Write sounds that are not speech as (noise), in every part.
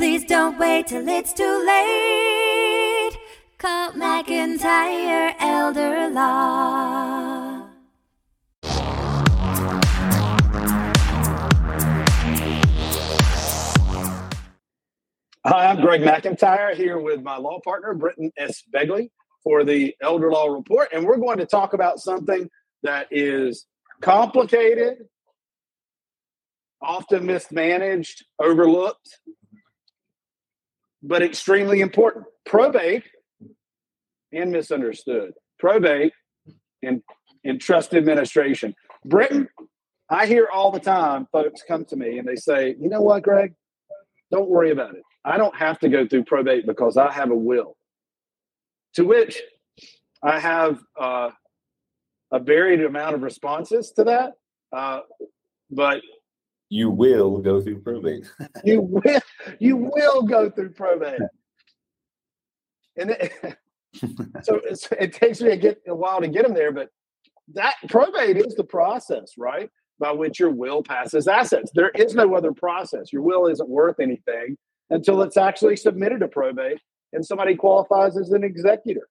Please don't wait till it's too late. Call McIntyre Elder Law. Hi, I'm Greg McIntyre here with my law partner, Britton S. Begley, for the Elder Law Report. And we're going to talk about something that is complicated, often mismanaged, overlooked, but extremely important probate and misunderstood. Probate and, and trust administration. Britton, I hear all the time folks come to me and they say, you know what, Greg? Don't worry about it. I don't have to go through probate because I have a will. To which I have uh, a varied amount of responses to that. Uh, but you will go through probate. (laughs) you will you will go through probate. And it, (laughs) so it takes me a, get, a while to get them there, but that probate is the process, right? By which your will passes assets. There is no other process. Your will isn't worth anything until it's actually submitted to probate and somebody qualifies as an executor.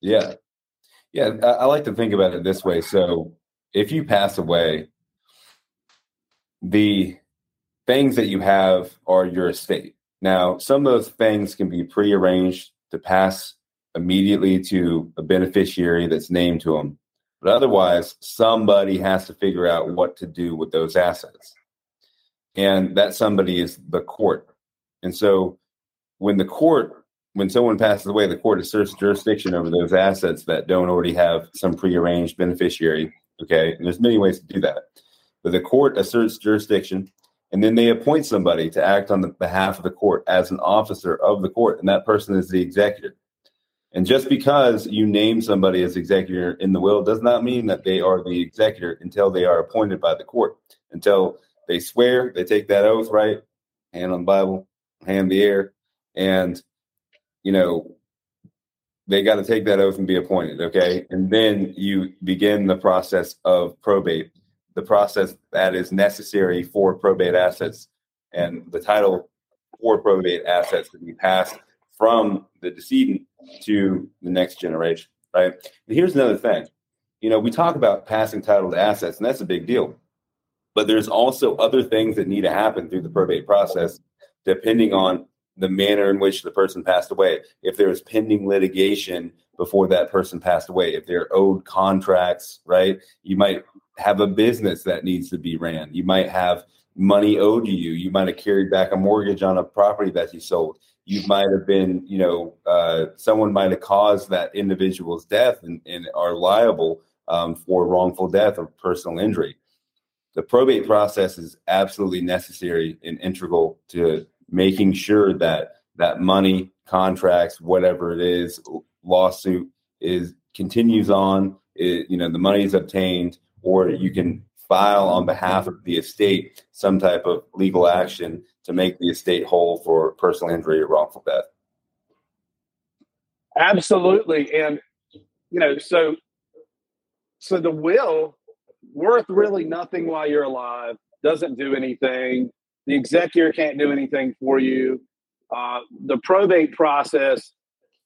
Yeah. Yeah. I, I like to think about it this way. So if you pass away, the things that you have are your estate. Now, some of those things can be prearranged to pass immediately to a beneficiary that's named to them. But otherwise, somebody has to figure out what to do with those assets. And that somebody is the court. And so when the court, when someone passes away, the court asserts jurisdiction over those assets that don't already have some prearranged beneficiary. Okay. And there's many ways to do that. The court asserts jurisdiction and then they appoint somebody to act on the behalf of the court as an officer of the court. And that person is the executor. And just because you name somebody as executor in the will does not mean that they are the executor until they are appointed by the court. Until they swear, they take that oath, right? Hand on the Bible, hand the air, and you know they got to take that oath and be appointed. Okay, and then you begin the process of probate, the process that is necessary for probate assets, and the title for probate assets to be passed from the decedent to the next generation, right? And here's another thing. You know, we talk about passing title to assets, and that's a big deal. But there's also other things that need to happen through the probate process, depending on the manner in which the person passed away. If there's pending litigation before that person passed away, if they're owed contracts, right? You might have a business that needs to be ran. You might have money owed to you. You might have carried back a mortgage on a property that you sold you might have been, you know, uh, someone might have caused that individual's death and, and are liable um, for wrongful death or personal injury. The probate process is absolutely necessary and integral to making sure that that money, contracts, whatever it is, lawsuit is continues on. It, you know, the money is obtained, or you can file on behalf of the estate some type of legal action to make the estate whole for personal injury or wrongful death. Absolutely. And, you know, so, so the will worth really nothing while you're alive, doesn't do anything. The executor can't do anything for you. Uh, the probate process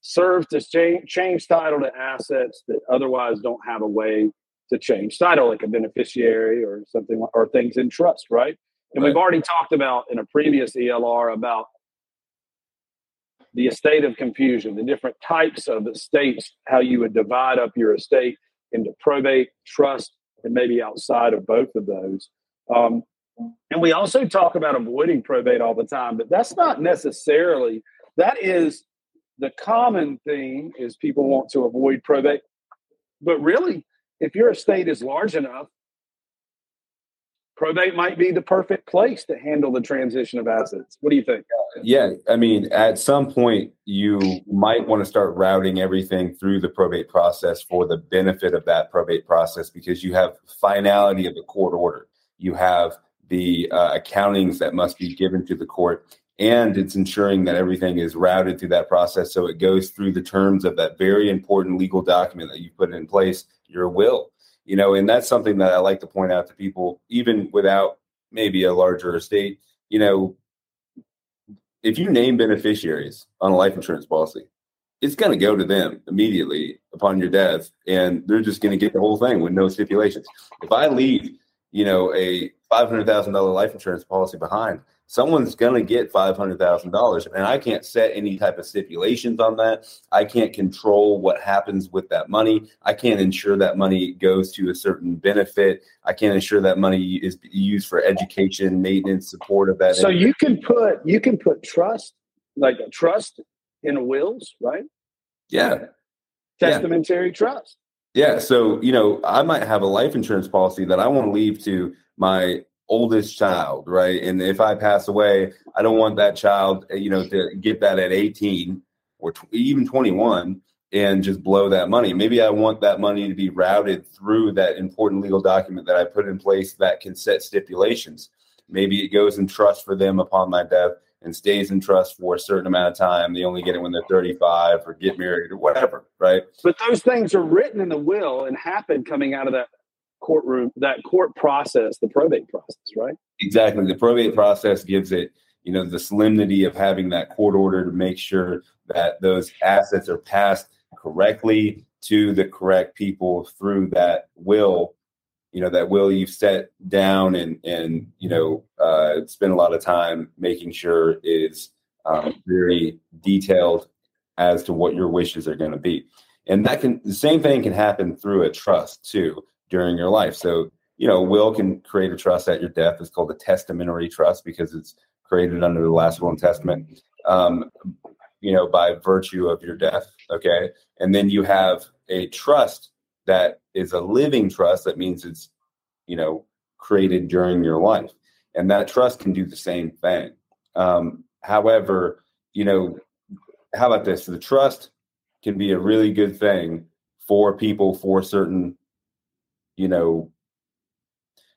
serves to change, change title to assets that otherwise don't have a way to change title, like a beneficiary or something, or things in trust, right? And right. we've already talked about in a previous ELR about the estate of confusion, the different types of estates, how you would divide up your estate into probate, trust, and maybe outside of both of those. Um, and we also talk about avoiding probate all the time, but that's not necessarily, that is the common theme is people want to avoid probate. But really, if your estate is large enough, probate might be the perfect place to handle the transition of assets. What do you think? Yeah, I mean, at some point, you might want to start routing everything through the probate process for the benefit of that probate process because you have finality of the court order. You have the uh, accountings that must be given to the court, and it's ensuring that everything is routed through that process so it goes through the terms of that very important legal document that you put in place, your will you know, and that's something that I like to point out to people, even without maybe a larger estate. You know, if you name beneficiaries on a life insurance policy, it's going to go to them immediately upon your death, and they're just going to get the whole thing with no stipulations. If I leave, you know, a five hundred thousand dollar life insurance policy behind, someone's going to get $500,000 and I can't set any type of stipulations on that. I can't control what happens with that money. I can't ensure that money goes to a certain benefit. I can't ensure that money is used for education, maintenance, support of that. So you can put you can put trust like a trust in wills, right? Yeah. Testamentary yeah. trust. Yeah. So, you know, I might have a life insurance policy that I want to leave to my oldest child, right? And if I pass away, I don't want that child, eh, you know, to get that at 18 or t- even 21 and just blow that money. Maybe I want that money to be routed through that important legal document that I put in place that can set stipulations. Maybe it goes in trust for them upon my death and stays in trust for a certain amount of time. They only get it when they're 35 or get married or whatever, right? But those things are written in the will and happen coming out of that courtroom, that court process, the probate process, right? Exactly. The probate process gives it, you know, the solemnity of having that court order to make sure that those assets are passed correctly to the correct people through that will you know that will you've set down and and you know uh, spend a lot of time making sure is um, very detailed as to what your wishes are going to be and that can the same thing can happen through a trust too during your life. So, you know, will can create a trust at your death. It's called a testamentary trust because it's created under the last will and testament, um, you know, by virtue of your death. Okay. And then you have a trust that is a living trust. That means it's, you know, created during your life. And that trust can do the same thing. Um, however, you know, how about this? The trust can be a really good thing for people for certain you know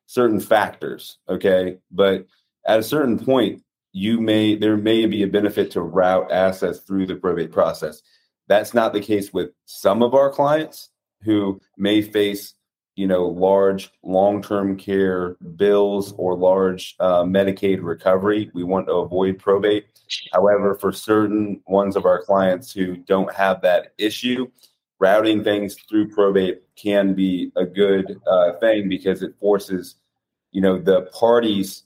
certain factors okay? But at a certain point you may there may be a benefit to route assets through the probate process. That's not the case with some of our clients who may face you know large long-term care bills or large uh, medicaid recovery. We want to avoid probate. However for certain ones of our clients who don't have that issue routing things through probate can be a good uh, thing because it forces, you know, the parties,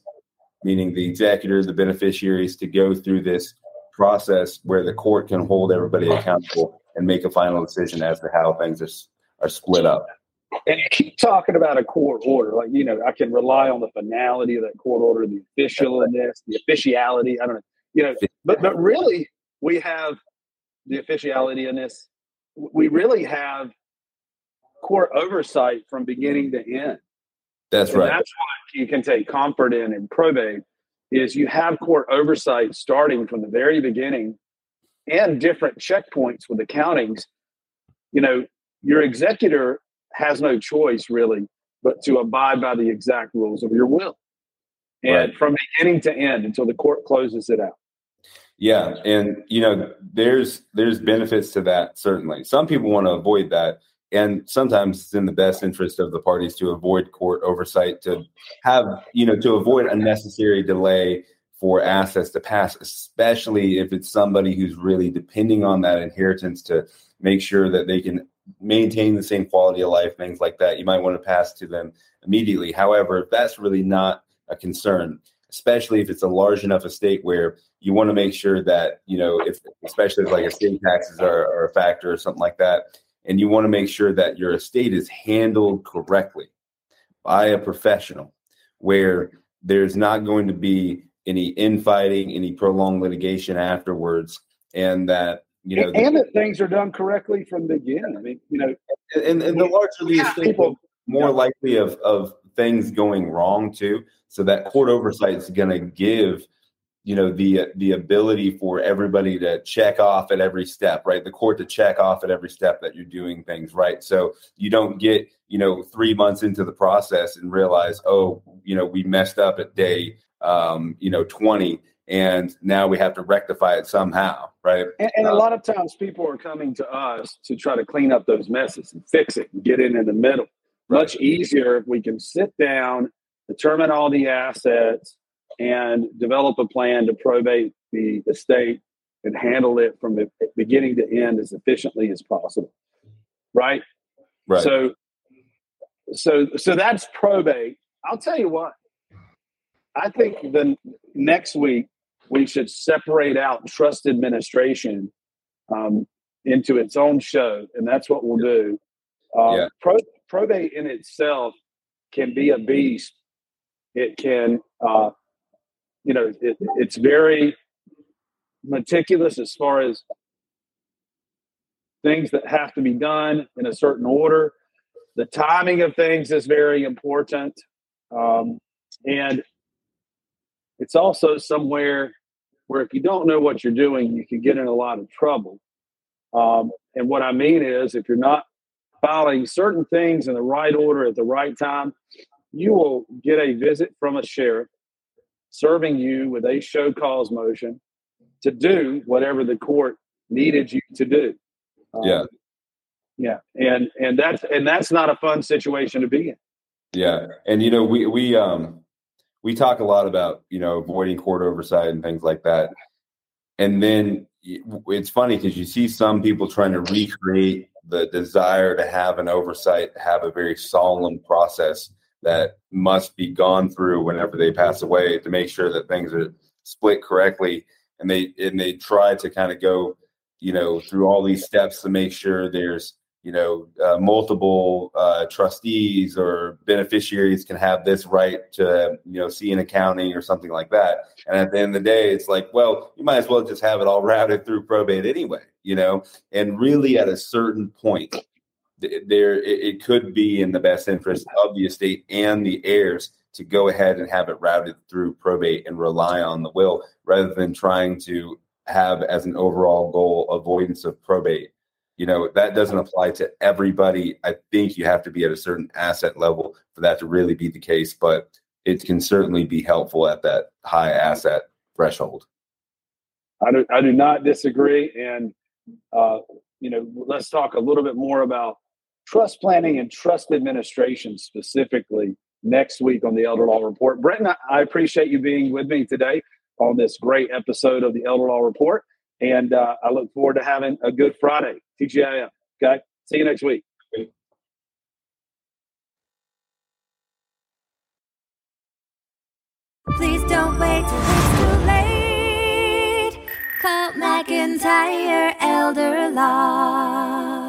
meaning the executors, the beneficiaries, to go through this process where the court can hold everybody accountable and make a final decision as to how things are, are split up. And keep talking about a court order, like you know, I can rely on the finality of that court order, the officialness, the officiality. I don't know, you know, but but really, we have the officiality in this we really have court oversight from beginning mm-hmm. to end. That's and right. That's what you can take comfort in in probate is you have court oversight starting from the very beginning and different checkpoints with accountings. You know, your executor has no choice really but to abide by the exact rules of your will. And right. from beginning to end until the court closes it out. Yeah, and you know, there's there's benefits to that certainly. Some people want to avoid that, and sometimes it's in the best interest of the parties to avoid court oversight to have you know to avoid unnecessary delay for assets to pass, especially if it's somebody who's really depending on that inheritance to make sure that they can maintain the same quality of life, things like that. You might want to pass to them immediately. However, that's really not a concern, especially if it's a large enough estate where you want to make sure that you know if especially if like estate taxes are, are a factor or something like that and you want to make sure that your estate is handled correctly by a professional where there's not going to be any infighting any prolonged litigation afterwards and that you know and, that things are done correctly from the beginning. I mean you know and, and the larger the estate people more likely of of things going wrong too. So that court oversight is going to give you know the the ability for everybody to check off at every step right? The court to check off at every step that you're doing things right? So you don't get you know three months into the process and realize oh you know we messed up at day um, you know 20 and now we have to rectify it somehow right? And, and a lot of times people are coming to us to try to clean up those messes and fix it and get in in the middle. Right. much easier if we can sit down determine all the assets and develop a plan to probate the estate and handle it from the beginning to end as efficiently as possible. Right. Right. So, so, so that's probate. I'll tell you what. I think the next week we should separate out trust administration um, into its own show, and that's what we'll do. Um, Yeah. pro- probate in itself can be a beast. It can, uh, you know, it, it's very meticulous as far as things that have to be done in a certain order. The timing of things is very important. Um, and it's also somewhere where if you don't know what you're doing, you can get in a lot of trouble. Um, and what I mean is, if you're not filing certain things in the right order at the right time, you will get a visit from a sheriff serving you with a show cause motion to do whatever the court needed you to do. Um, Yeah. yeah, and and that's and that's not a fun situation to be in. Yeah, and you know we we um we talk a lot about you know avoiding court oversight and things like that, and then it's funny because you see some people trying to recreate the desire to have an oversight, have a very solemn process that must be gone through whenever they pass away to make sure that things are split correctly, and they and they try to kind of go you know through all these steps to make sure there's you know, uh, multiple uh, trustees or beneficiaries can have this right to, you know, see an accounting or something like that. And at the end of the day, it's like, well, you might as well just have it all (laughs) routed through probate anyway, you know. And really, at a certain point, there it, could be in the best interest of the estate and the heirs to go ahead and have it routed through probate and rely on the will rather than trying to have as an overall goal avoidance of probate you know that doesn't apply to everybody i think you have to be at a certain asset level for that to really be the case but it can certainly be helpful at that high asset threshold I do, I do not disagree. And, uh, you know, let's talk a little bit more about trust planning and trust administration specifically next week on the Elder Law Report. Brenton, I- appreciate you being with me today on this great episode of the Elder Law Report. And uh, I look forward to having a good Friday, TGIF. Okay. See you next week. Please don't wait till it's too late. Call McIntyre Elder Law.